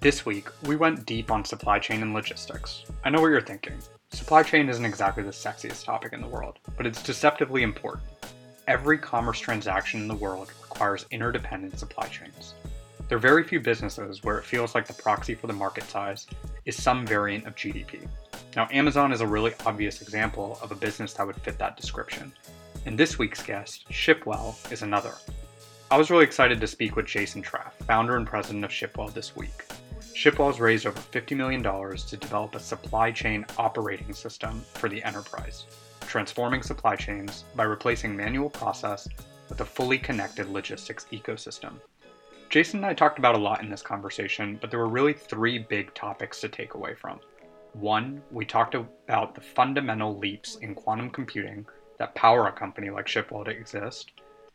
This week, we went deep on supply chain and logistics. I know what you're thinking. Supply chain isn't exactly the sexiest topic in the world, but it's deceptively important. Every commerce transaction in the world requires interdependent supply chains. There are very few businesses where it feels like the proxy for the market size is some variant of GDP. Now, Amazon is a really obvious example of a business that would fit that description. And this week's guest, Shipwell, is another. I was really excited to speak with Jason Traff, founder and president of Shipwell, this week. Shipwell's raised over $50 million to develop a supply chain operating system for the enterprise, transforming supply chains by replacing manual process with a fully connected logistics ecosystem. Jason and I talked about a lot in this conversation, but there were really three big topics to take away from. One, we talked about the fundamental leaps in quantum computing that power a company like Shipwell to exist.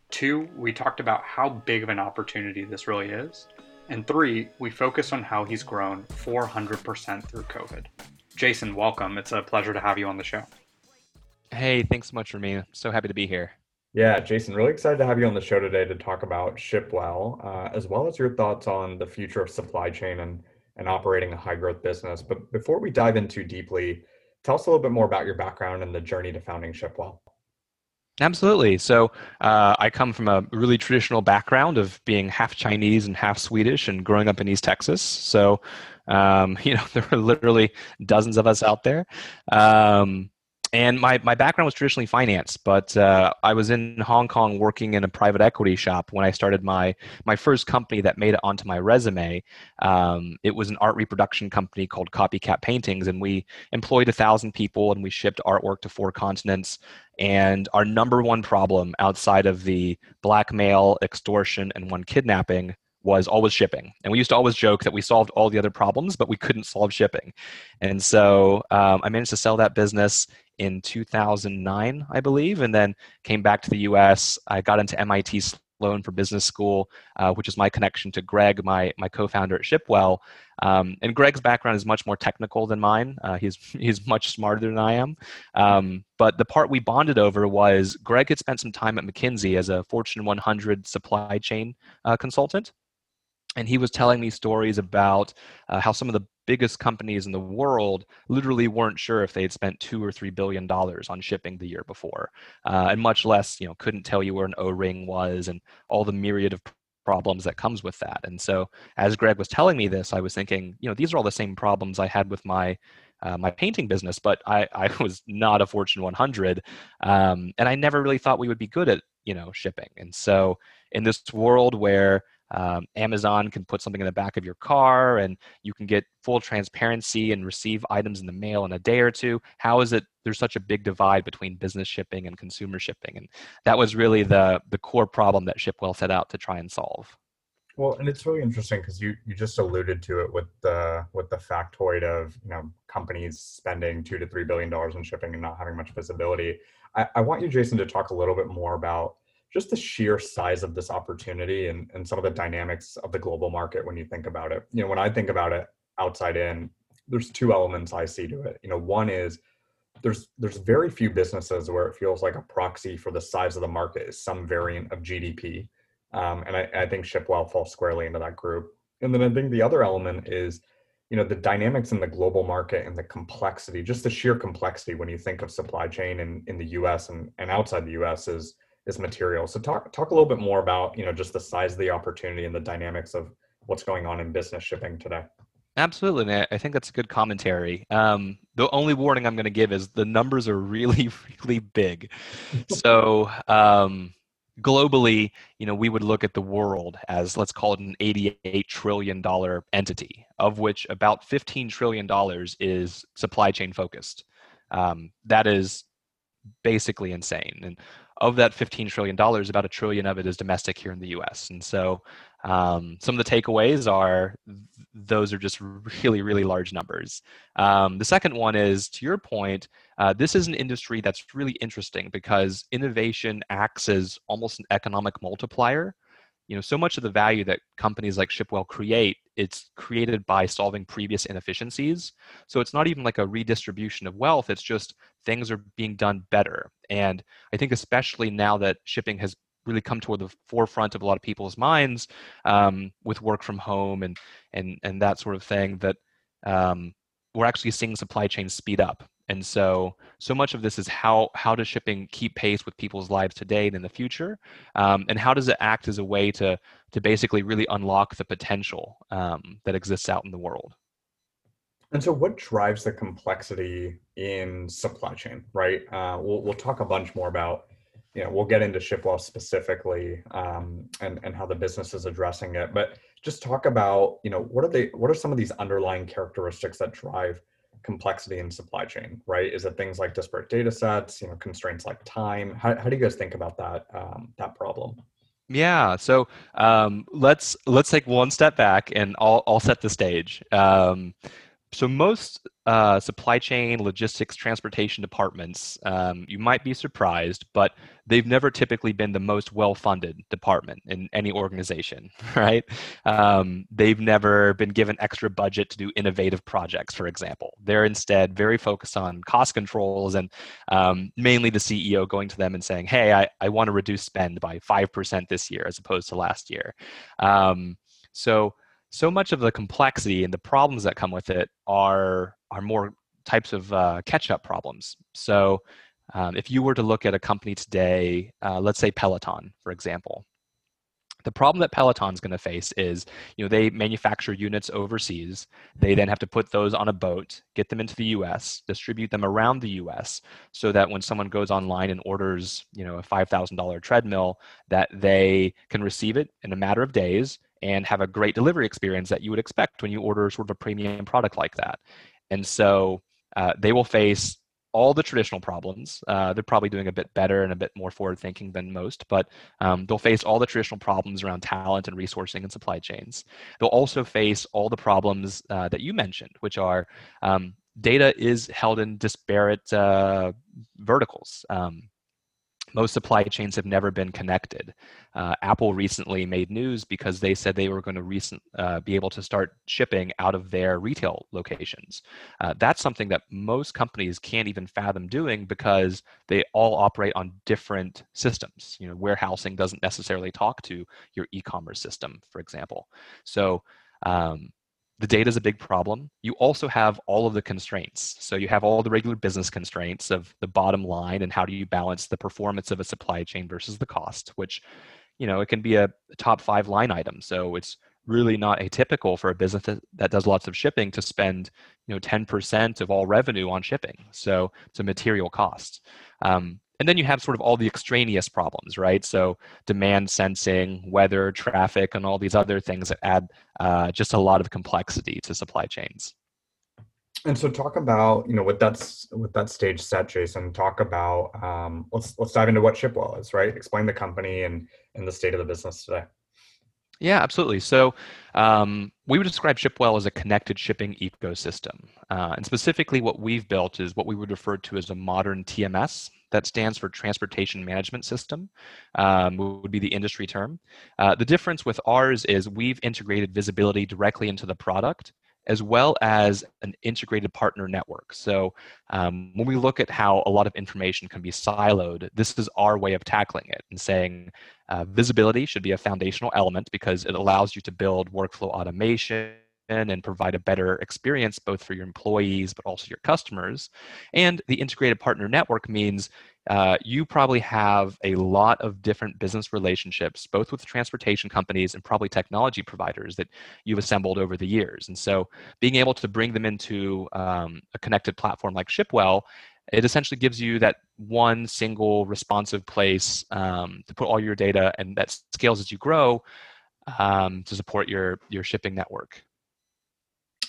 Two, we talked about how big of an opportunity this really is. And three, we focus on how he's grown 400% through COVID. Jason, welcome. It's a pleasure to have you on the show. Hey, thanks so much for me. So happy to be here. Yeah, Jason, really excited to have you on the show today to talk about Shipwell, uh, as well as your thoughts on the future of supply chain and, and operating a high growth business. But before we dive in too deeply, tell us a little bit more about your background and the journey to founding Shipwell. Absolutely. So uh, I come from a really traditional background of being half Chinese and half Swedish and growing up in East Texas. So, um, you know, there are literally dozens of us out there. Um, and my, my background was traditionally finance, but uh, I was in Hong Kong working in a private equity shop when I started my my first company that made it onto my resume. Um, it was an art reproduction company called Copycat Paintings, and we employed a thousand people and we shipped artwork to four continents. And our number one problem outside of the blackmail, extortion, and one kidnapping was always shipping. And we used to always joke that we solved all the other problems, but we couldn't solve shipping. And so um, I managed to sell that business in 2009, I believe, and then came back to the US. I got into MIT Sloan for business school, uh, which is my connection to Greg, my, my co founder at Shipwell. Um, and Greg's background is much more technical than mine. Uh, he's, he's much smarter than I am. Um, but the part we bonded over was Greg had spent some time at McKinsey as a Fortune 100 supply chain uh, consultant and he was telling me stories about uh, how some of the biggest companies in the world literally weren't sure if they had spent two or three billion dollars on shipping the year before uh, and much less you know couldn't tell you where an o-ring was and all the myriad of problems that comes with that. And so as greg was telling me this i was thinking you know these are all the same problems i had with my uh, my painting business but i i was not a fortune 100 um, and i never really thought we would be good at you know shipping. And so in this world where um, Amazon can put something in the back of your car and you can get full transparency and receive items in the mail in a day or two. How is it there's such a big divide between business shipping and consumer shipping? And that was really the, the core problem that Shipwell set out to try and solve. Well, and it's really interesting because you you just alluded to it with the with the factoid of you know companies spending two to three billion dollars in shipping and not having much visibility. I, I want you, Jason, to talk a little bit more about just the sheer size of this opportunity and, and some of the dynamics of the global market when you think about it. You know, when I think about it outside in, there's two elements I see to it. You know, one is there's there's very few businesses where it feels like a proxy for the size of the market is some variant of GDP. Um, and I, I think Shipwell falls squarely into that group. And then I think the other element is, you know, the dynamics in the global market and the complexity, just the sheer complexity when you think of supply chain in, in the US and, and outside the US is is material. So talk talk a little bit more about you know just the size of the opportunity and the dynamics of what's going on in business shipping today. Absolutely, I think that's a good commentary. Um, the only warning I'm going to give is the numbers are really, really big. so um, globally, you know, we would look at the world as let's call it an 88 trillion dollar entity, of which about 15 trillion dollars is supply chain focused. Um, that is basically insane. And of that $15 trillion, about a trillion of it is domestic here in the US. And so um, some of the takeaways are those are just really, really large numbers. Um, the second one is to your point, uh, this is an industry that's really interesting because innovation acts as almost an economic multiplier you know so much of the value that companies like shipwell create it's created by solving previous inefficiencies. So it's not even like a redistribution of wealth it's just things are being done better. And i think especially now that shipping has really come toward the forefront of a lot of people's minds um, with work from home and and and that sort of thing that um, we're actually seeing supply chains speed up and so so much of this is how how does shipping keep pace with people's lives today and in the future um, and how does it act as a way to to basically really unlock the potential um, that exists out in the world and so, what drives the complexity in supply chain, right? Uh, we'll, we'll talk a bunch more about, you know, we'll get into Shipwell specifically um, and, and how the business is addressing it. But just talk about, you know, what are they, what are some of these underlying characteristics that drive complexity in supply chain, right? Is it things like disparate data sets, you know, constraints like time? How, how do you guys think about that, um, that problem? Yeah, so um, let's let's take one step back and I'll I'll set the stage. Um, so most uh, supply chain, logistics, transportation departments, um, you might be surprised, but they've never typically been the most well-funded department in any organization, right? Um, they've never been given extra budget to do innovative projects, for example. They're instead very focused on cost controls and um, mainly the CEO going to them and saying, "Hey, I, I want to reduce spend by five percent this year as opposed to last year." Um, so so much of the complexity and the problems that come with it are are more types of uh, catch-up problems. So, um, if you were to look at a company today, uh, let's say Peloton, for example, the problem that Peloton's going to face is, you know, they manufacture units overseas. They then have to put those on a boat, get them into the U.S., distribute them around the U.S., so that when someone goes online and orders, you know, a five thousand dollar treadmill, that they can receive it in a matter of days and have a great delivery experience that you would expect when you order sort of a premium product like that. And so uh, they will face all the traditional problems. Uh, they're probably doing a bit better and a bit more forward thinking than most, but um, they'll face all the traditional problems around talent and resourcing and supply chains. They'll also face all the problems uh, that you mentioned, which are um, data is held in disparate uh, verticals. Um, most supply chains have never been connected. Uh, Apple recently made news because they said they were going to recent, uh, be able to start shipping out of their retail locations. Uh, that's something that most companies can't even fathom doing because they all operate on different systems. You know, warehousing doesn't necessarily talk to your e-commerce system, for example. So um, the data is a big problem. You also have all of the constraints. So you have all the regular business constraints of the bottom line and how do you balance the performance of a supply chain versus the cost, which, you know, it can be a, top five line item. So it's really not atypical for a business that, does lots of shipping to spend, you know, 10% of all revenue on shipping. So it's a material cost. Um, and then you have sort of all the extraneous problems, right? So demand sensing, weather, traffic, and all these other things that add uh, just a lot of complexity to supply chains. And so, talk about you know with that with that stage set, Jason. Talk about um, let's let's dive into what Shipwell is, right? Explain the company and and the state of the business today. Yeah, absolutely. So um, we would describe Shipwell as a connected shipping ecosystem. Uh, and specifically, what we've built is what we would refer to as a modern TMS. That stands for Transportation Management System, um, would be the industry term. Uh, the difference with ours is we've integrated visibility directly into the product as well as an integrated partner network. So um, when we look at how a lot of information can be siloed, this is our way of tackling it and saying uh, visibility should be a foundational element because it allows you to build workflow automation and provide a better experience both for your employees but also your customers. And the integrated partner network means uh, you probably have a lot of different business relationships, both with transportation companies and probably technology providers that you've assembled over the years. And so being able to bring them into um, a connected platform like Shipwell it essentially gives you that one single responsive place um, to put all your data and that scales as you grow um, to support your your shipping network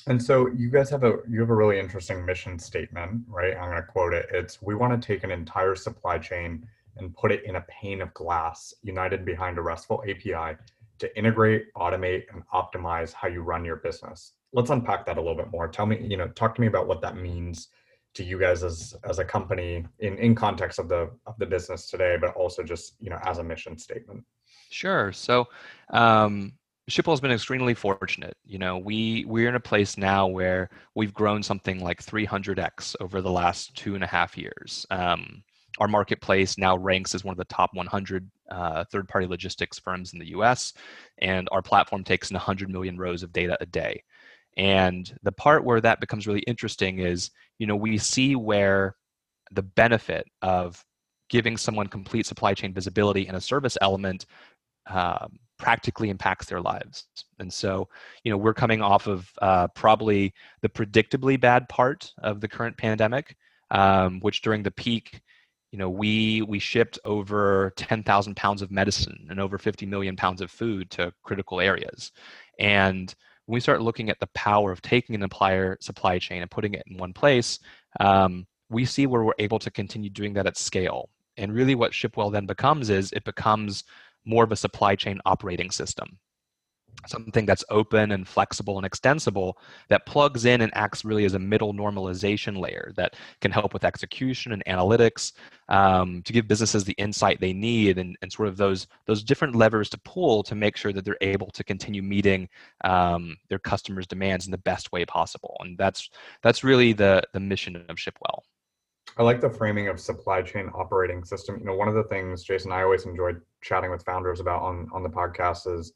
and so you guys have a you have a really interesting mission statement, right? I'm going to quote it. It's we want to take an entire supply chain and put it in a pane of glass united behind a RESTful API to integrate, automate, and optimize how you run your business. Let's unpack that a little bit more. Tell me, you know, talk to me about what that means to you guys as as a company in in context of the of the business today, but also just you know as a mission statement. Sure. So um, Shipwell has been extremely fortunate. You know, we we're in a place now where we've grown something like 300x over the last two and a half years. Um, our marketplace now ranks as one of the top 100 uh, third party logistics firms in the US, and our platform takes in 100 million rows of data a day. And the part where that becomes really interesting is, you know, we see where the benefit of giving someone complete supply chain visibility and a service element um, practically impacts their lives. And so, you know, we're coming off of uh, probably the predictably bad part of the current pandemic, um, which during the peak, you know, we we shipped over 10,000 pounds of medicine and over 50 million pounds of food to critical areas. And when we start looking at the power of taking an entire supply chain and putting it in one place, um, we see where we're able to continue doing that at scale. And really, what Shipwell then becomes is it becomes more of a supply chain operating system. Something that's open and flexible and extensible that plugs in and acts really as a middle normalization layer that can help with execution and analytics um, to give businesses the insight they need and, and sort of those those different levers to pull to make sure that they're able to continue meeting um, their customers demands in the best way possible. And that's that's really the the mission of shipwell I like the framing of supply chain operating system. You know, one of the things, Jason, I always enjoyed chatting with founders about on on the podcast is,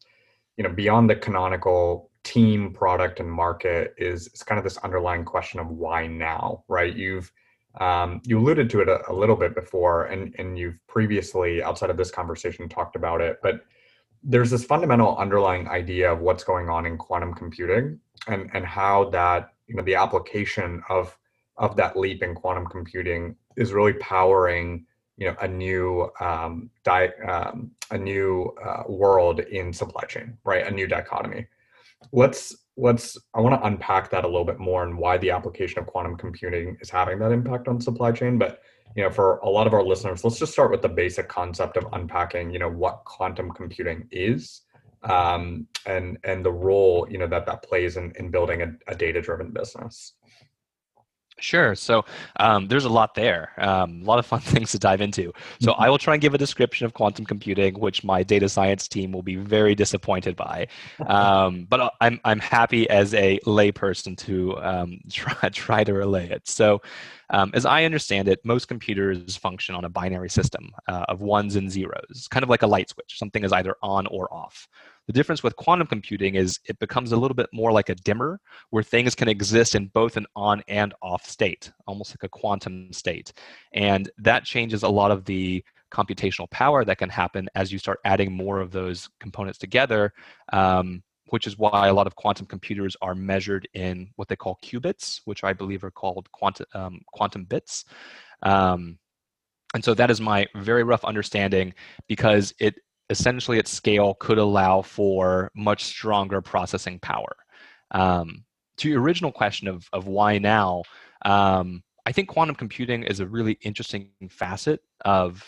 you know, beyond the canonical team, product, and market is it's kind of this underlying question of why now, right? You've um, you alluded to it a, a little bit before, and and you've previously outside of this conversation talked about it, but there's this fundamental underlying idea of what's going on in quantum computing and and how that you know the application of of that leap in quantum computing is really powering you know a new um, di- um, a new uh, world in supply chain right? A new dichotomy. Let's let's i want to unpack that a little bit more and why the application of quantum computing is having that impact on supply chain. But you know for a lot of our listeners let's just start with the basic concept of unpacking you know what quantum computing is um, and and the role you know that that plays in, in building a, a data driven business Sure. So um, there's a lot there, um, a lot of fun things to dive into. So mm-hmm. I will try and give a description of quantum computing, which my data science team will be very disappointed by. Um, but I'm I'm happy as a layperson to um, try try to relay it. So. Um, as I understand it, most computers function on a binary system uh, of ones and zeros, kind of like a light switch. Something is either on or off. The difference with quantum computing is it becomes a little bit more like a dimmer where things can exist in both an on and off state, almost like a quantum state. And that changes a lot of the computational power that can happen as you start adding more of those components together. Um, which is why a lot of quantum computers are measured in what they call qubits, which I believe are called quantum, um, quantum bits. Um, and so that is my very rough understanding because it essentially at scale could allow for much stronger processing power. Um, to your original question of, of why now, um, I think quantum computing is a really interesting facet of,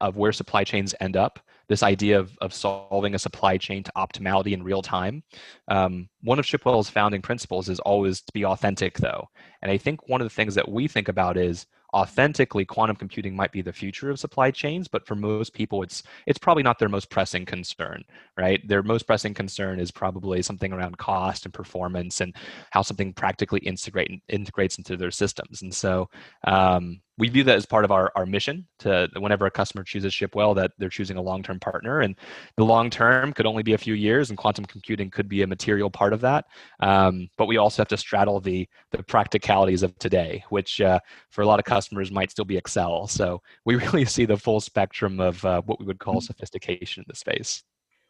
of where supply chains end up. This idea of, of solving a supply chain to optimality in real time. Um, one of Shipwell's founding principles is always to be authentic, though. And I think one of the things that we think about is authentically quantum computing might be the future of supply chains but for most people it's it's probably not their most pressing concern right? Their most pressing concern is probably something around cost and performance and how something practically integrate integrates into their systems. And so um, we view that as part of our, our mission to whenever a customer chooses shipwell that they're choosing a long-term partner. And the long term could only be a few years and quantum computing could be a material part of that. Um, but we also have to straddle the the practicalities of today which uh, for a lot of customers might still be excel. So we really see the full spectrum of uh, what we would call mm-hmm. sophistication in the space.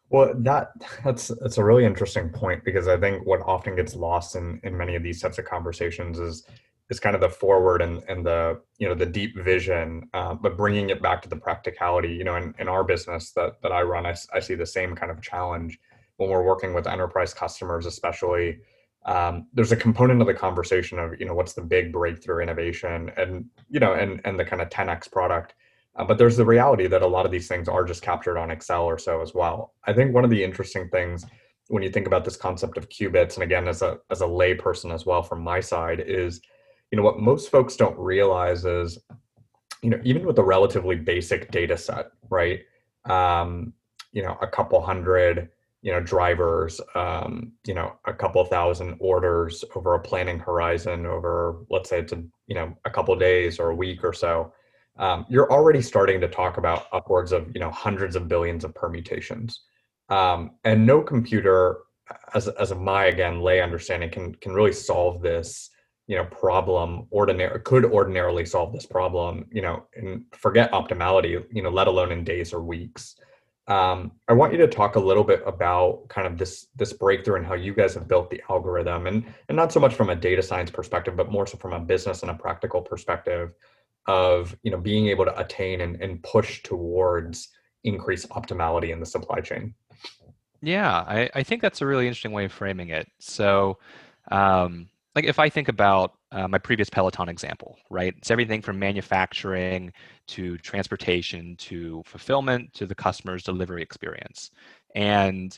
Well, that that's that's a really interesting point because I think what often gets lost in in many of these types of conversations is is kind of the forward and, and the you know the deep vision uh, but bringing it back to the practicality you know in, in our business that, that i run I, I see the same kind of challenge when we're working with enterprise customers especially. Um, there's a component of the conversation of you know what's the big breakthrough innovation and you know and and the kind of 10x product uh, but there's the reality that a lot of these things are just captured on excel or so as well. I think one of the interesting things when you think about this concept of qubits and again as a as a lay person as well from my side is you know what most folks don't realize is you know even with a relatively basic data set right um, you know a couple hundred you know drivers um, you know a couple thousand orders over a planning horizon over let's say it's a you know a couple days or a week or so um, you're already starting to talk about upwards of you know hundreds of billions of permutations, um, and no computer, as as my again lay understanding, can can really solve this you know problem ordinary could ordinarily solve this problem you know and forget optimality you know let alone in days or weeks um, I want you to talk a little bit about kind of this this breakthrough and how you guys have built the algorithm, and and not so much from a data science perspective, but more so from a business and a practical perspective of you know being able to attain and, and push towards increased optimality in the supply chain. Yeah, I, I think that's a really interesting way of framing it. So, um, like if I think about uh, my previous Peloton example, right? It's everything from manufacturing to transportation to fulfillment to the customer's delivery experience. And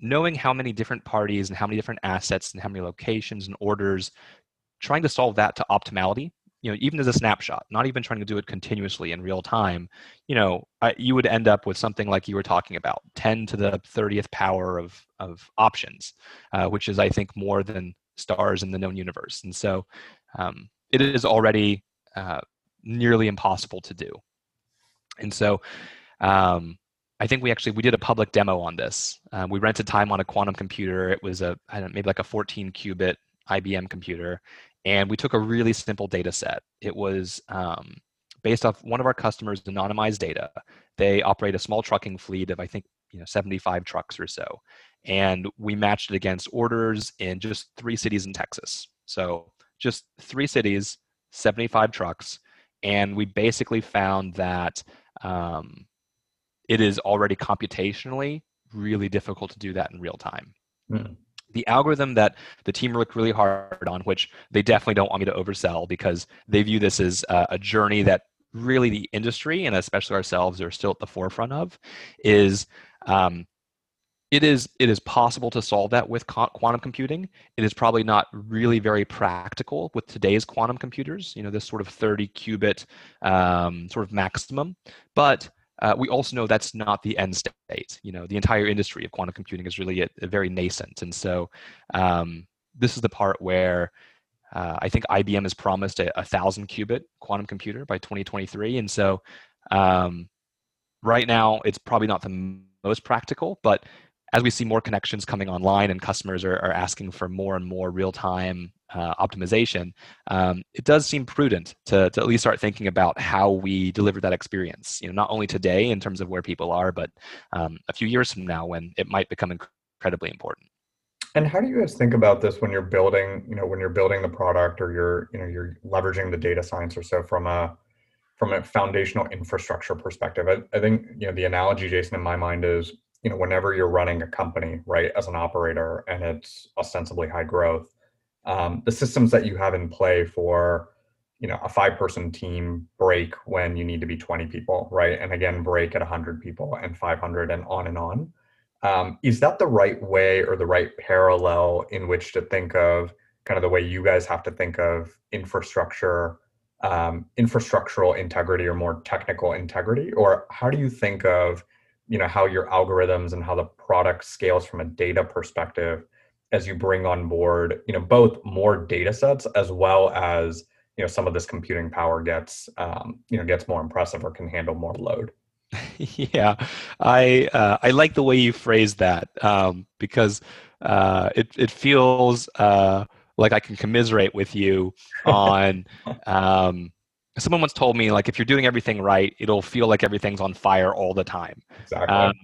knowing how many different parties and how many different assets and how many locations and orders, trying to solve that to optimality, you know, even as a snapshot, not even trying to do it continuously in real time, you know, you would end up with something like you were talking about, 10 to the 30th power of, of options, uh, which is, I think, more than stars in the known universe. And so um, it is already uh, nearly impossible to do. And so um, I think we actually we did a public demo on this. Um, we rented time on a quantum computer. It was a I don't know, maybe like a 14 qubit IBM computer, and we took a really simple data set. It was um, based off one of our customers' anonymized data. They operate a small trucking fleet of I think you know 75 trucks or so, and we matched it against orders in just three cities in Texas. So just three cities, 75 trucks, and we basically found that um, it is already computationally really difficult to do that in real time. Mm. The algorithm that the team worked really hard on, which they definitely don't want me to oversell because they view this as a, a journey that really the industry and especially ourselves are still at the forefront of, is um, it is it is possible to solve that with quantum computing. It is probably not really very practical with today's quantum computers. You know, this sort of 30 qubit um, sort of maximum, but uh, we also know that's not the end state. You know, the entire industry of quantum computing is really a, a very nascent, and so um, this is the part where uh, I think IBM has promised a, a, thousand qubit quantum computer by 2023, and so um, right now it's probably not the most practical, but as we see more connections coming online and customers are, are asking for more and more real-time uh, optimization, um, it does seem prudent to, to at least start thinking about how we deliver that experience. You know, not only today in terms of where people are, but um, a few years from now when it might become incredibly important. And how do you guys think about this when you're building, you know, when you're building the product or you're, you know, you're leveraging the data science or so from a from a foundational infrastructure perspective? I, I think, you know, the analogy, Jason, in my mind is you know whenever you're running a company right as an operator and it's ostensibly high growth um, the systems that you have in play for you know a five person team break when you need to be 20 people right? And again break at 100 people and 500 and on and on. Um, is that the right way or the right parallel in which to think of kind of the way you guys have to think of infrastructure um, infrastructural integrity or more technical integrity? Or how do you think of you know how your algorithms and how the product scales from a data perspective as you bring on board you know both more data sets as well as you know some of this computing power gets um, you know gets more impressive or can handle more load. Yeah i uh, i like the way you phrase that um, because uh, it, it feels uh, like i can commiserate with you on um, someone once told me like if you're doing everything right it'll feel like everything's on fire all the time exactly. Um,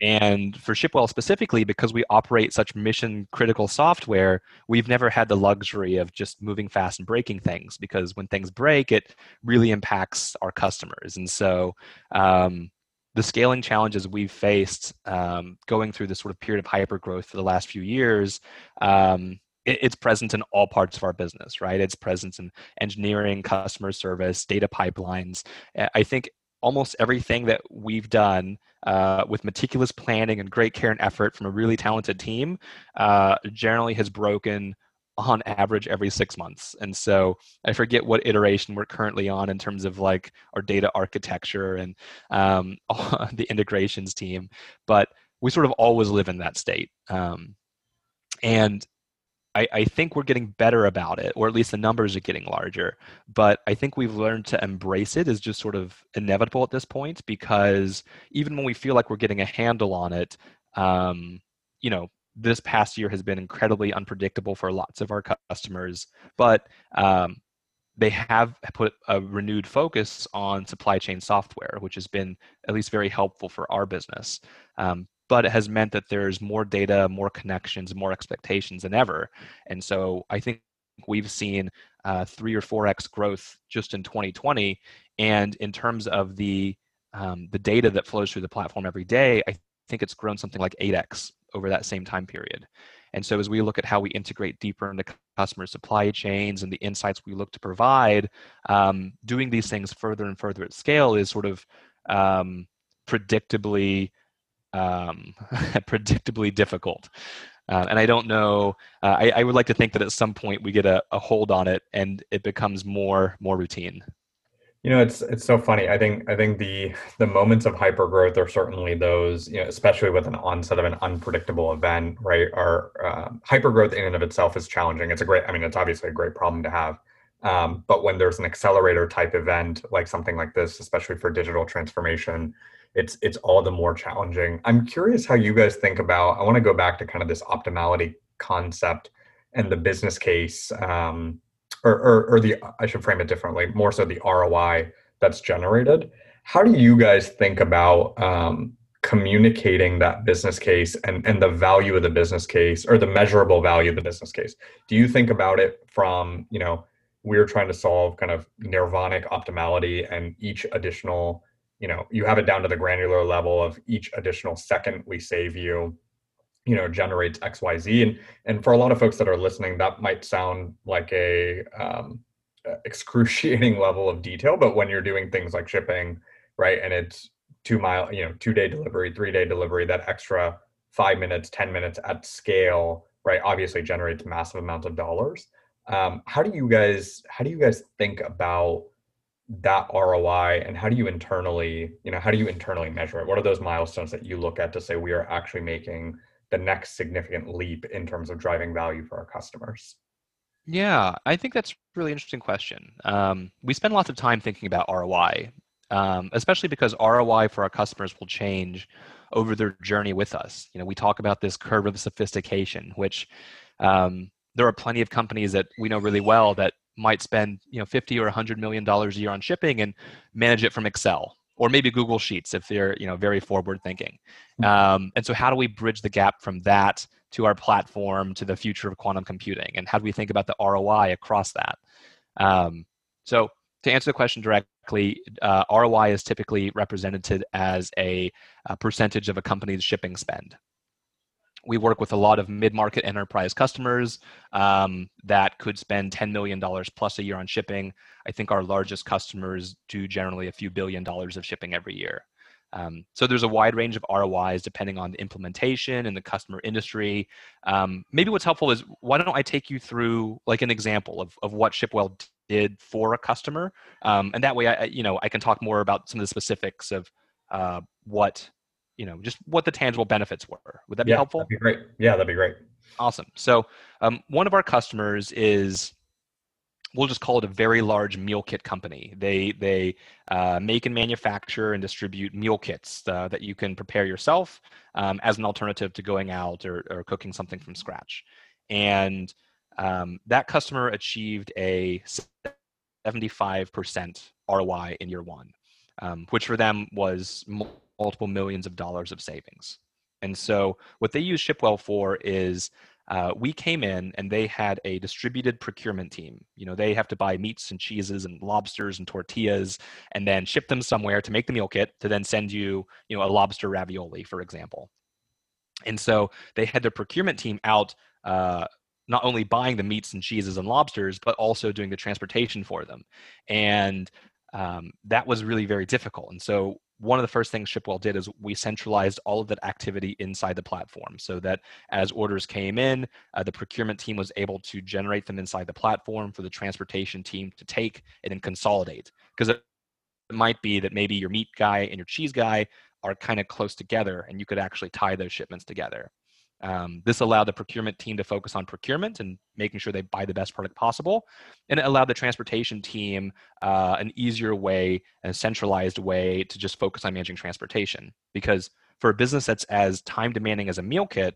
and for shipwell specifically because we operate such mission critical software we've never had the luxury of just moving fast and breaking things because when things break it really impacts our customers and so um, the scaling challenges we've faced um, going through this sort of period of hyper growth for the last few years um, it's present in all parts of our business, right? It's present in engineering, customer service, data pipelines. I think almost everything that we've done uh, with meticulous planning and great care and effort from a really talented team uh, generally has broken on average every six months. And so I forget what iteration we're currently on in terms of like our data architecture and um, the integrations team, but we sort of always live in that state. Um, and I, I, think we're getting better about it, or at least the numbers are getting larger. But I think we've learned to embrace it as just sort of inevitable at this point because even when we feel like we're getting a handle on it, um, you know, this past year has been incredibly unpredictable for lots of our customers. But um, they have put a renewed focus on supply chain software, which has been at least very helpful for our business. Um, but it has meant that there's more data, more connections, more expectations than ever. And so I think we've seen uh, three or four x growth just in 2020. And in terms of the um, the data that flows through the platform every day, I think it's grown something like 8x over that same time period. And so as we look at how we integrate deeper into customer supply chains and the insights we look to provide, um, doing these things further and further at scale is sort of um, predictably um, predictably difficult. Uh, and I don't know. Uh, I, I, would like to think that at some point we get a, a hold on it and it becomes more more routine. You know, it's it's so funny. I think I think the the moments of hypergrowth are certainly those, you know, especially with an onset of an unpredictable event, right? Our uh, hypergrowth in and of itself is challenging. It's a great, I mean, it's obviously a great problem to have. Um, but when there's an accelerator type event like something like this, especially for digital transformation, it's it's all the more challenging. I'm curious how you guys think about. I want to go back to kind of this optimality concept and the business case. Um, or, or, or the I should frame it differently, more so the ROI that's generated. How do you guys think about um, communicating that business case and, and the value of the business case or the measurable value of the business case? Do you think about it from, you know, we're trying to solve kind of nirvanic optimality and each additional, you know, you have it down to the granular level of each additional second we save you you know generates xyz and and for a lot of folks that are listening that might sound like a um, excruciating level of detail but when you're doing things like shipping right and it's two mile you know two day delivery three day delivery that extra five minutes ten minutes at scale right obviously generates massive amounts of dollars. Um, how do you guys how do you guys think about that roi and how do you internally you know how do you internally measure it what are those milestones that you look at to say we are actually making the next significant leap in terms of driving value for our customers? Yeah, I think that's a really interesting question. Um, we spend lots of time thinking about ROI, um, especially because ROI for our customers will change over their journey with us. You know, we talk about this curve of sophistication, which um, there are plenty of companies that we know really well that might spend you know 50 or 100 million dollars a year on shipping and manage it from Excel or maybe Google Sheets if they're you know very forward thinking. Hmm. Um, and so, how do we bridge the gap from that to our platform to the future of quantum computing, and how do we think about the ROI across that? Um, so, to answer the question directly, uh, ROI is typically represented as a, a percentage of a company's shipping spend we work with a lot of mid-market enterprise customers um, that could spend $10 million plus a year on shipping. I think our largest customers do generally a few billion dollars of shipping every year. Um, so there's a wide range of ROIs depending on the implementation and the customer industry. Um, maybe what's helpful is why don't I take you through like an example of, of what Shipwell did for a customer, um, and that way I you know I can talk more about some of the specifics of uh, what you know just what the tangible benefits were. Would that be yeah, helpful? that'd be great. Yeah that'd be great. Awesome. So um, one of our customers is we'll just call it a very large meal kit company. They they uh, make and manufacture and distribute meal kits uh, that you can prepare yourself um, as an alternative to going out or, or cooking something from scratch. And um, that customer achieved a 75% roi in year one um, which for them was multiple millions of dollars of savings. And so what they use Shipwell for is uh, we came in and they had a distributed procurement team. You know, they have to buy meats and cheeses and lobsters and tortillas and then ship them somewhere to make the meal kit to then send you, you know, a lobster ravioli, for example. And so they had their procurement team out uh, not only buying the meats and cheeses and lobsters, but also doing the transportation for them. And um, that was really very difficult. And so one of the first things Shipwell did is we centralized all of that activity inside the platform so that as orders came in, uh, the procurement team was able to generate them inside the platform for the transportation team to take and then consolidate. Because it might be that maybe your meat guy and your cheese guy are kind of close together and you could actually tie those shipments together. Um, this allowed the procurement team to focus on procurement and making sure they buy the best product possible. And it allowed the transportation team uh, an easier way, a centralized way to just focus on managing transportation. Because for a business that's as time demanding as a meal kit,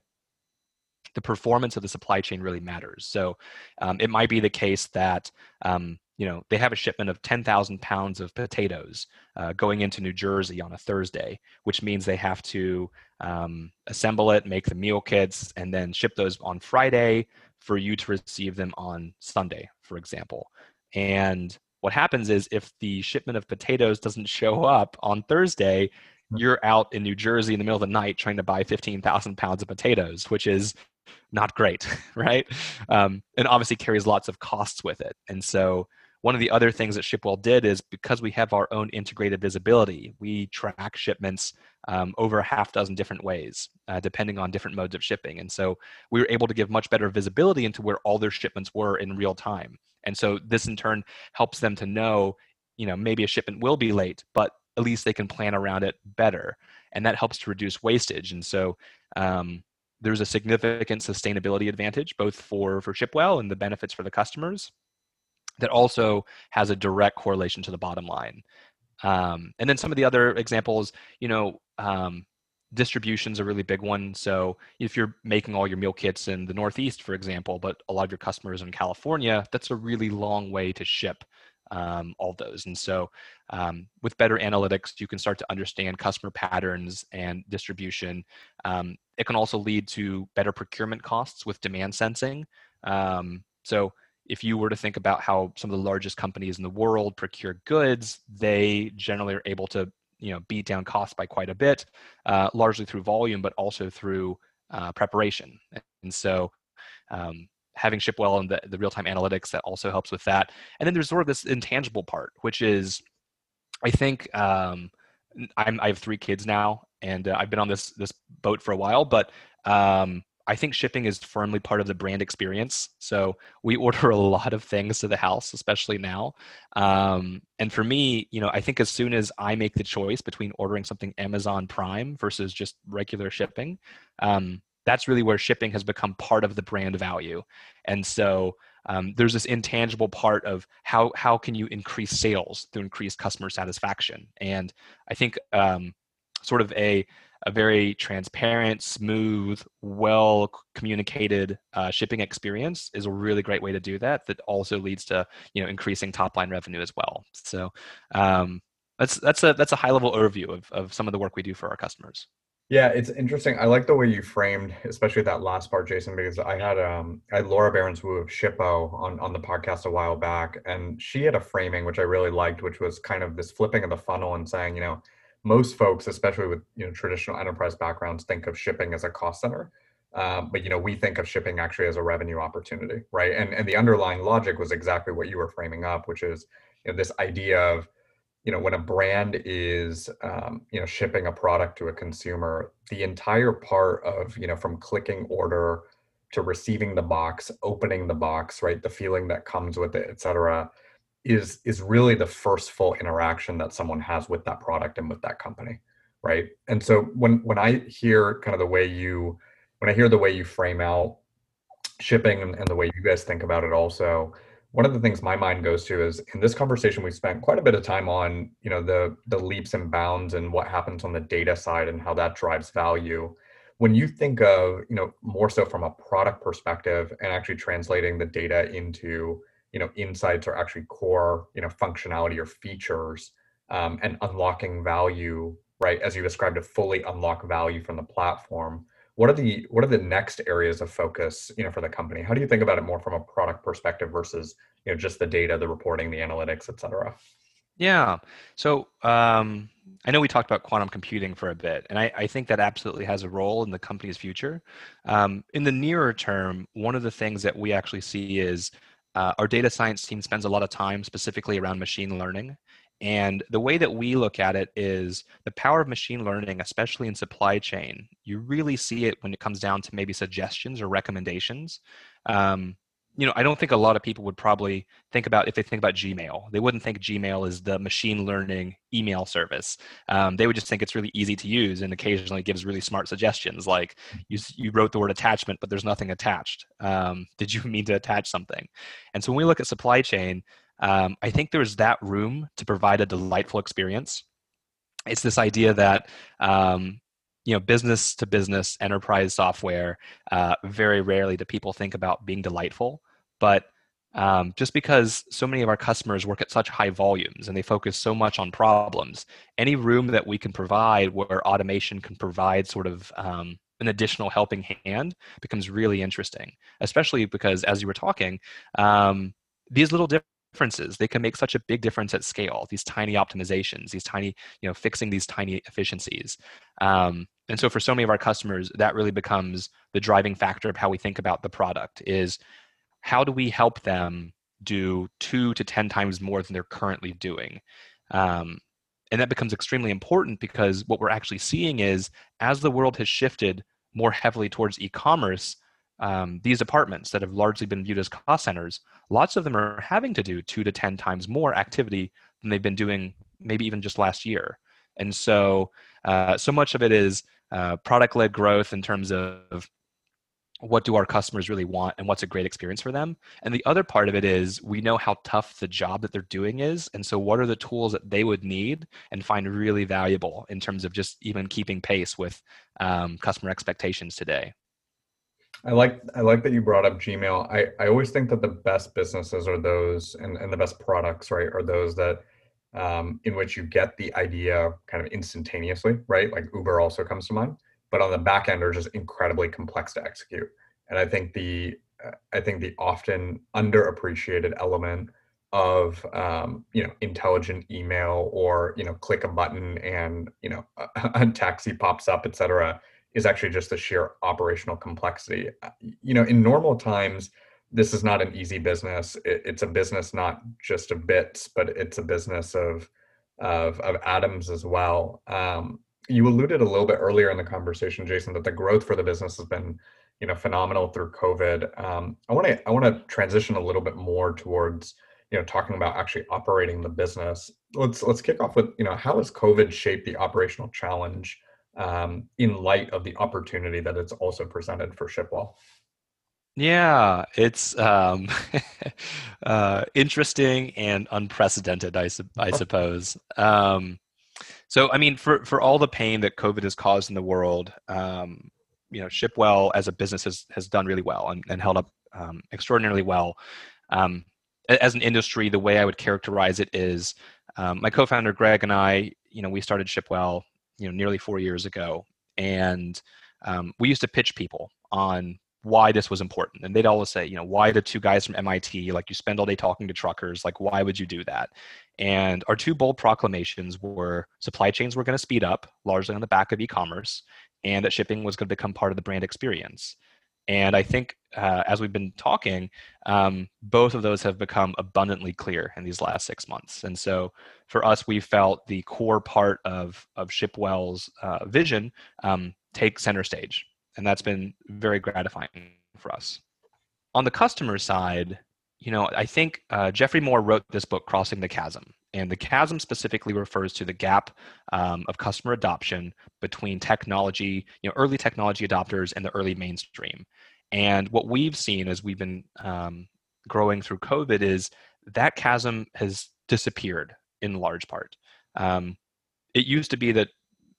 the performance of the supply chain really matters. So um, it might be the case that um, you know they have a shipment of 10,000 pounds of potatoes uh, going into New Jersey on a Thursday, which means they have to um, assemble it, make the meal kits, and then ship those on Friday for you to receive them on Sunday, for example. And what happens is if the shipment of potatoes doesn't show up on Thursday, you're out in New Jersey in the middle of the night trying to buy 15,000 pounds of potatoes, which is not great, right? Um, and obviously carries lots of costs with it. And so one of the other things that Shipwell did is because we have our own integrated visibility, we track shipments um, over a half dozen different ways, uh, depending on different modes of shipping. And so we were able to give much better visibility into where all their shipments were in real time. And so this in turn helps them to know, you know, maybe a shipment will be late, but at least they can plan around it better. And that helps to reduce wastage. And so um, there's a significant sustainability advantage both for for Shipwell and the benefits for the customers that also has a direct correlation to the bottom line. Um, and then some of the other examples, you know, um, distribution's a really big one. So if you're making all your meal kits in the Northeast, for example, but a lot of your customers in California, that's a really long way to ship um, all those. And so um, with better analytics, you can start to understand customer patterns and distribution. Um, it can also lead to better procurement costs with demand sensing. Um, so if you were to think about how some of the largest companies in the world procure goods, they generally are able to you know beat down costs by quite a bit, uh, largely through volume, but also through uh, preparation. And so um, having Shipwell and the, the real-time analytics that also helps with that. And then there's sort of this intangible part, which is I think um, I'm, I have three kids now, and uh, I've been on this this boat for a while, but um, I think shipping is firmly part of the brand experience. So we order a lot of things to the house, especially now. Um, and for me, you know, I think as soon as I make the choice between ordering something Amazon Prime versus just regular shipping, um, that's really where shipping has become part of the brand value. And so um, there's this intangible part of how how can you increase sales through increased customer satisfaction. And I think um, sort of a a very transparent, smooth, well communicated uh, shipping experience is a really great way to do that. That also leads to you know increasing top line revenue as well. So um, that's that's a that's a high level overview of of some of the work we do for our customers. Yeah, it's interesting. I like the way you framed, especially that last part, Jason, because I had um I had Laura Behrens-Wu of Shippo on on the podcast a while back, and she had a framing which I really liked, which was kind of this flipping of the funnel and saying, you know, most folks, especially with you know traditional enterprise backgrounds, think of shipping as a cost center. Um, but you know, we think of shipping actually as a revenue opportunity, right? And and the underlying logic was exactly what you were framing up, which is you know, this idea of you know when a brand is um, you know shipping a product to a consumer, the entire part of you know from clicking order to receiving the box, opening the box, right? The feeling that comes with it, et cetera is is really the first full interaction that someone has with that product and with that company right? And so when when i hear kind of the way you when i hear the way you frame out shipping and, and the way you guys think about it also one of the things my mind goes to is in this conversation we spent quite a bit of time on you know the the leaps and bounds and what happens on the data side and how that drives value. When you think of you know more so from a product perspective and actually translating the data into you know insights or actually core you know functionality or features um, and unlocking value right as you described to fully unlock value from the platform. What are the what are the next areas of focus you know for the company? How do you think about it more from a product perspective versus you know just the data the reporting the analytics et cetera? Yeah. So um, i know we talked about quantum computing for a bit and i, I think that absolutely has a role in the company's future. Um, in the nearer term one of the things that we actually see is uh, our data science team spends a lot of time specifically around machine learning. And the way that we look at it is the power of machine learning, especially in supply chain, you really see it when it comes down to maybe suggestions or recommendations. Um, you know, I don't think a lot of people would probably think about if they think about Gmail. They wouldn't think Gmail is the machine learning email service. Um, they would just think it's really easy to use and occasionally gives really smart suggestions, like you you wrote the word attachment, but there's nothing attached. Um, did you mean to attach something? And so when we look at supply chain, um, I think there's that room to provide a delightful experience. It's this idea that um, you know business to business enterprise software uh, very rarely do people think about being delightful but um, just because so many of our customers work at such high volumes and they focus so much on problems any room that we can provide where automation can provide sort of um, an additional helping hand becomes really interesting especially because as you were talking um, these little differences they can make such a big difference at scale these tiny optimizations these tiny you know fixing these tiny efficiencies um, and so for so many of our customers that really becomes the driving factor of how we think about the product is how do we help them do two to ten times more than they're currently doing? Um, and that becomes extremely important because what we're actually seeing is as the world has shifted more heavily towards e-commerce um, these departments that have largely been viewed as cost centers lots of them are having to do two to ten times more activity than they've been doing maybe even just last year. And so uh, so much of it is uh, product led growth in terms of what do our customers really want and what's a great experience for them and the other part of it is we know how tough the job that they're doing is and so what are the tools that they would need and find really valuable in terms of just even keeping pace with um, customer expectations today I like I like that you brought up Gmail. I, I always think that the best businesses are those and, and the best products, right, are those that um, in which you get the idea kind of instantaneously, right? Like Uber also comes to mind, but on the back end are just incredibly complex to execute. And I think the I think the often underappreciated element of um, you know intelligent email or you know click a button and you know a, a taxi pops up, et cetera, is actually just the sheer operational complexity. Uh, you know, in normal times, this is not an easy business. It, it's a business not just of bits, but it's a business of of, of atoms as well. Um, you alluded a little bit earlier in the conversation, Jason, that the growth for the business has been, you know, phenomenal through COVID. Um, I want to I want to transition a little bit more towards you know talking about actually operating the business. Let's let's kick off with you know how has COVID shaped the operational challenge um, in light of the opportunity that it's also presented for Shipwell. Yeah, it's um, uh, interesting and unprecedented, I, su- I suppose. Um, so, I mean, for, for all the pain that COVID has caused in the world, um, you know, Shipwell as a business has, has done really well and, and held up um, extraordinarily well. Um, as an industry, the way I would characterize it is um, my co-founder Greg and I, you know, we started Shipwell, you know, nearly four years ago, and um, we used to pitch people on why this was important. And they'd always say, you know, why the two guys from MIT, like you spend all day talking to truckers, like why would you do that? And our two bold proclamations were supply chains were going to speed up, largely on the back of e-commerce, and that shipping was going to become part of the brand experience. And I think uh, as we've been talking, um, both of those have become abundantly clear in these last six months. And so for us, we felt the core part of, of Shipwell's uh, vision um, take center stage and that's been very gratifying for us. On the customer side, you know, I think uh, Geoffrey Moore wrote this book, Crossing the Chasm, and the chasm specifically refers to the gap um, of customer adoption between technology, you know, early technology adopters and the early mainstream. And what we've seen as we've been um, growing through COVID is that chasm has disappeared in large part. Um, it used to be that,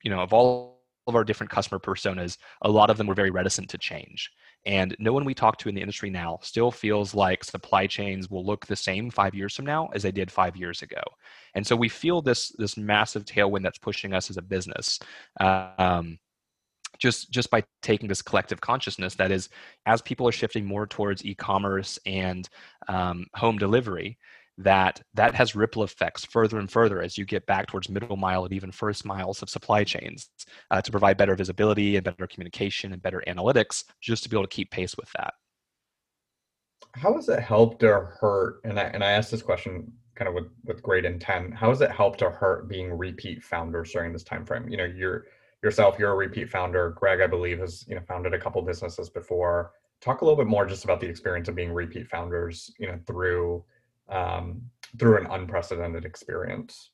you know, of all of our different customer personas, a lot of them were very reticent to change. And no one we talk to in the industry now still feels like supply chains will look the same five years from now as they did five years ago. And so we feel this this massive tailwind that's pushing us as a business. Um, just just by taking this collective consciousness that is as people are shifting more towards e-commerce and um, home delivery that that has ripple effects further and further as you get back towards middle mile and even first miles of supply chains uh, to provide better visibility and better communication and better analytics just to be able to keep pace with that. How has it helped or hurt and i and i asked this question kind of with with great intent how has it helped or hurt being repeat founders during this time frame you know you're yourself you're a repeat founder. Greg i believe has you know founded a couple businesses before. Talk a little bit more just about the experience of being repeat founders, you know, through um, through an unprecedented experience.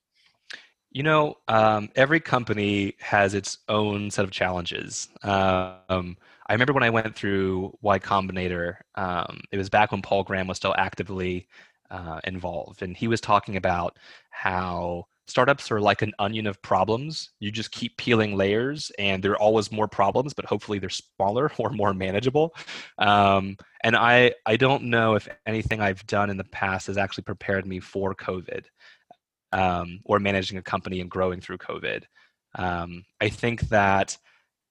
You know, um, every company has its own set of challenges. Um, I remember when I went through Y Combinator, um, it was back when Paul Graham was still actively uh, involved, and he was talking about how startups are like an onion of problems. You just keep peeling layers, and there are always more problems, but hopefully they're smaller or more manageable. Um, and I, I don't know if anything I've done in the past has actually prepared me for COVID um, or managing a company and growing through COVID. Um, I think that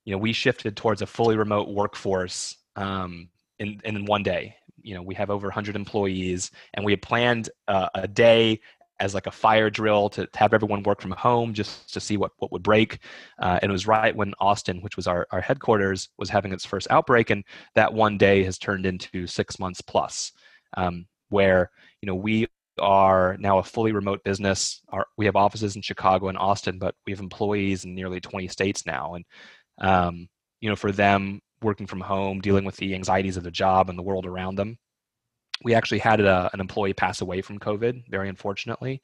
you know we shifted towards a fully remote workforce um, in in one day. You know we have over 100 employees, and we had planned uh, a day as like a fire drill to, to, have everyone work from home just to see what, what would break. Uh, and it was right when Austin, which was our, our headquarters, was having its first outbreak. And that one day has turned into six months plus, um, where, you know, we are now a fully remote business. Our, we have offices in Chicago and Austin, but we have employees in nearly 20 states now. And, um, you know, for them working from home, dealing with the anxieties of the job and the world around them, we actually had a, an employee pass away from COVID, very unfortunately.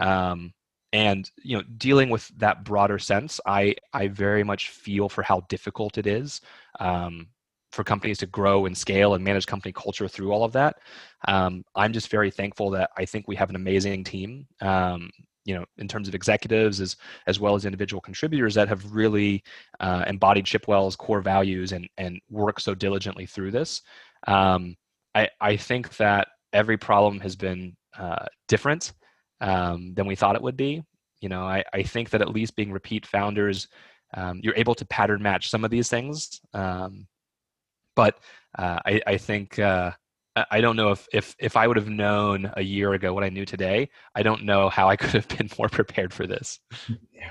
Um, and you know, dealing with that broader sense, I I very much feel for how difficult it is um, for companies to grow and scale and manage company culture through all of that. Um, I'm just very thankful that I think we have an amazing team. Um, you know, in terms of executives as as well as individual contributors that have really uh, embodied Shipwell's core values and and work so diligently through this. Um, I, I think that every problem has been uh, different um, than we thought it would be. You know, I, I think that at least being repeat founders, um, you're able to pattern match some of these things. Um, but uh, I, I think uh, I don't know if, if if I would have known a year ago what I knew today. I don't know how I could have been more prepared for this. Yeah.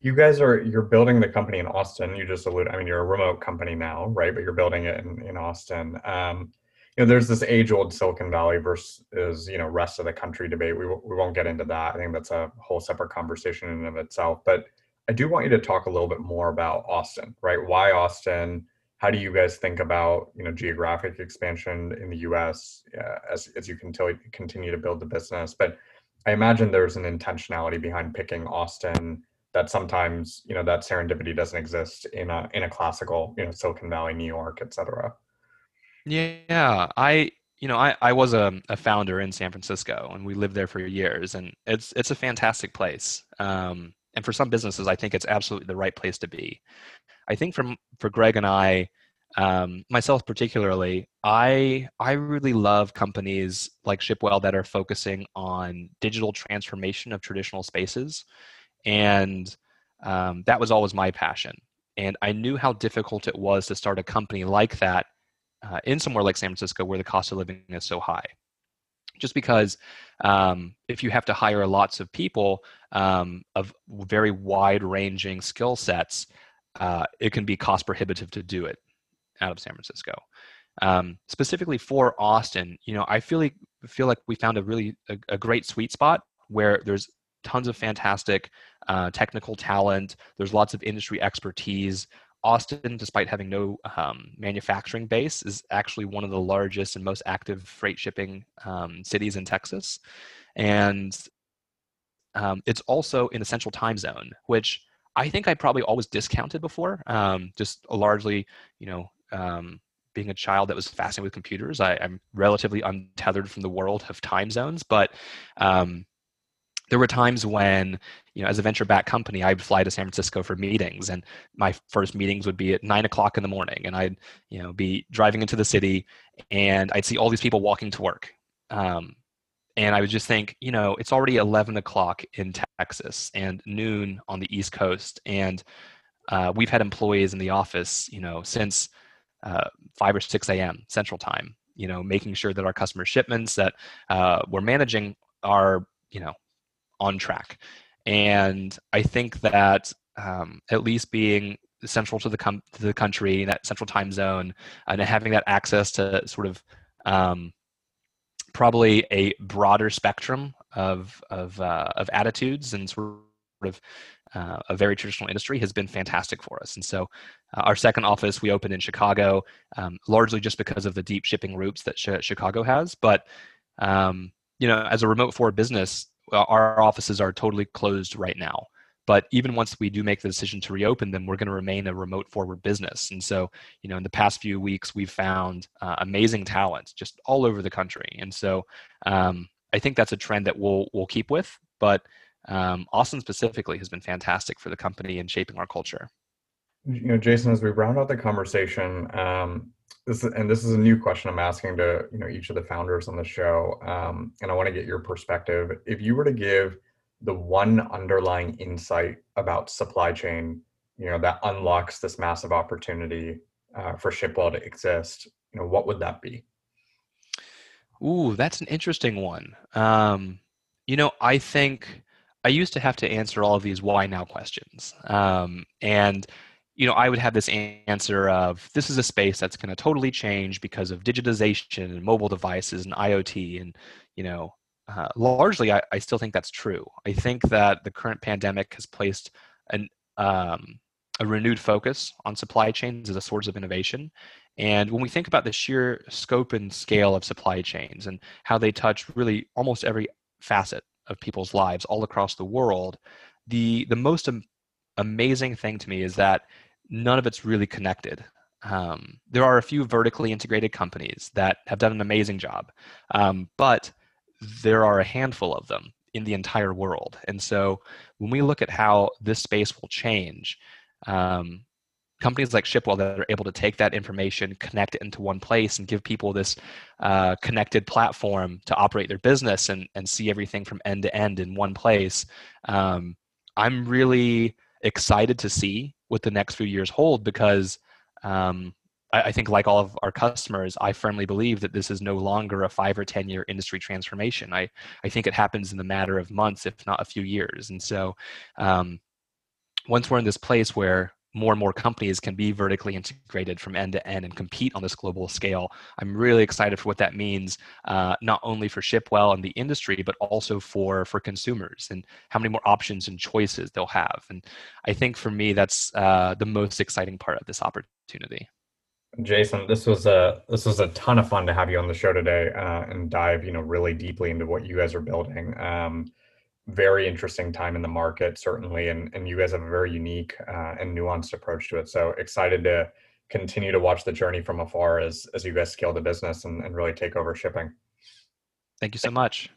You guys are you're building the company in Austin. You just alluded. I mean, you're a remote company now, right? But you're building it in, in Austin. Um, you know, there's this age-old Silicon Valley versus you know rest of the country debate. We we won't get into that. I think that's a whole separate conversation in and of itself. But I do want you to talk a little bit more about Austin, right? Why Austin? How do you guys think about you know geographic expansion in the U.S. Uh, as as you continue continue to build the business? But I imagine there's an intentionality behind picking Austin that sometimes you know that serendipity doesn't exist in a in a classical you know Silicon Valley, New York, et cetera. Yeah, I you know I, I was a, a founder in San Francisco and we lived there for years and it's it's a fantastic place. Um, and for some businesses, I think it's absolutely the right place to be. I think from for Greg and I, um, myself particularly, I I really love companies like Shipwell that are focusing on digital transformation of traditional spaces, and um, that was always my passion. And I knew how difficult it was to start a company like that uh, in somewhere like San Francisco where the cost of living is so high. Just because um, if you have to hire lots of people um, of very wide ranging skill sets, uh, it can be cost prohibitive to do it out of San Francisco. Um, specifically for Austin, you know, I feel like feel like we found a really a, a great sweet spot where there's tons of fantastic uh, technical talent. There's lots of industry expertise. Austin, despite having no um, manufacturing base, is actually one of the largest and most active freight shipping um, cities in Texas. And um, it's also in the central time zone, which I think I probably always discounted before. Um, just largely, you know, um, being a child that was fascinated with computers, I, am relatively untethered from the world of time zones. But um, there were times when you know as a venture back company i'd fly to san francisco for meetings and my first meetings would be at nine o'clock in the morning and i'd you know be driving into the city and i'd see all these people walking to work. Um, and i would just think you know it's already 11 o'clock in texas and noon on the east coast and uh, we've had employees in the office you know since uh, 5 or 6 a.m central time you know making sure that our customer shipments that uh, we're managing are you know on track. And I think that um, at least being central to the com- to the country, that central time zone, and having that access to sort of um, probably a broader spectrum of of uh, of attitudes and sort of uh, a very traditional industry has been fantastic for us. And so, uh, our second office we opened in Chicago, um, largely just because of the deep shipping routes that sh- Chicago has. But um, you know, as a remote forward business, our offices are totally closed right now. But even once we do make the decision to reopen them, we're going to remain a remote forward business. And so, you know, in the past few weeks, we've found uh, amazing talent just all over the country. And so, um, I think that's a trend that we'll we'll keep with. But um, Austin specifically has been fantastic for the company in shaping our culture. You know, Jason, as we round out the conversation, um, this is, and this is a new question I'm asking to you know each of the founders on the show, um, and I want to get your perspective. If you were to give the one underlying insight about supply chain, you know, that unlocks this massive opportunity uh, for Shipwell to exist, you know, what would that be? Ooh, that's an interesting one. Um, you know, I think I used to have to answer all of these why now questions. Um, and, you know, I would have this answer of this is a space that's going to totally change because of digitization and mobile devices and IoT. And, you know, uh, largely, I, I, still think that's true. I think that the current pandemic has placed an, um, a renewed focus on supply chains as a source of innovation. And when we think about the sheer scope and scale of supply chains and how they touch really almost every facet of people's lives all across the world, the the most am- amazing thing to me is that none of it's really connected. Um, there are a few vertically integrated companies that have done an amazing job, um, but there are a handful of them in the entire world. And so when we look at how this space will change, um, companies like Shipwell that are able to take that information, connect it into one place, and give people this uh, connected platform to operate their business and, and see everything from end to end in one place. Um, I'm really excited to see what the next few years hold because um, I, I, think, like all of our customers, I firmly believe that this is no longer a five or 10 year industry transformation. I, I think it happens in the matter of months, if not a few years. And so, um, once we're in this place where more and more companies can be vertically integrated from end to end and compete on this global scale. I'm really excited for what that means, uh, not only for Shipwell and the industry, but also for for consumers and how many more options and choices they'll have. And I think for me, that's uh, the most exciting part of this opportunity. Jason, this was a this was a ton of fun to have you on the show today uh, and dive you know really deeply into what you guys are building. Um, very interesting time in the market, certainly, and and you guys have a very unique uh, and nuanced approach to it. So excited to continue to watch the journey from afar as as you guys scale the business and, and really take over shipping. Thank you so much.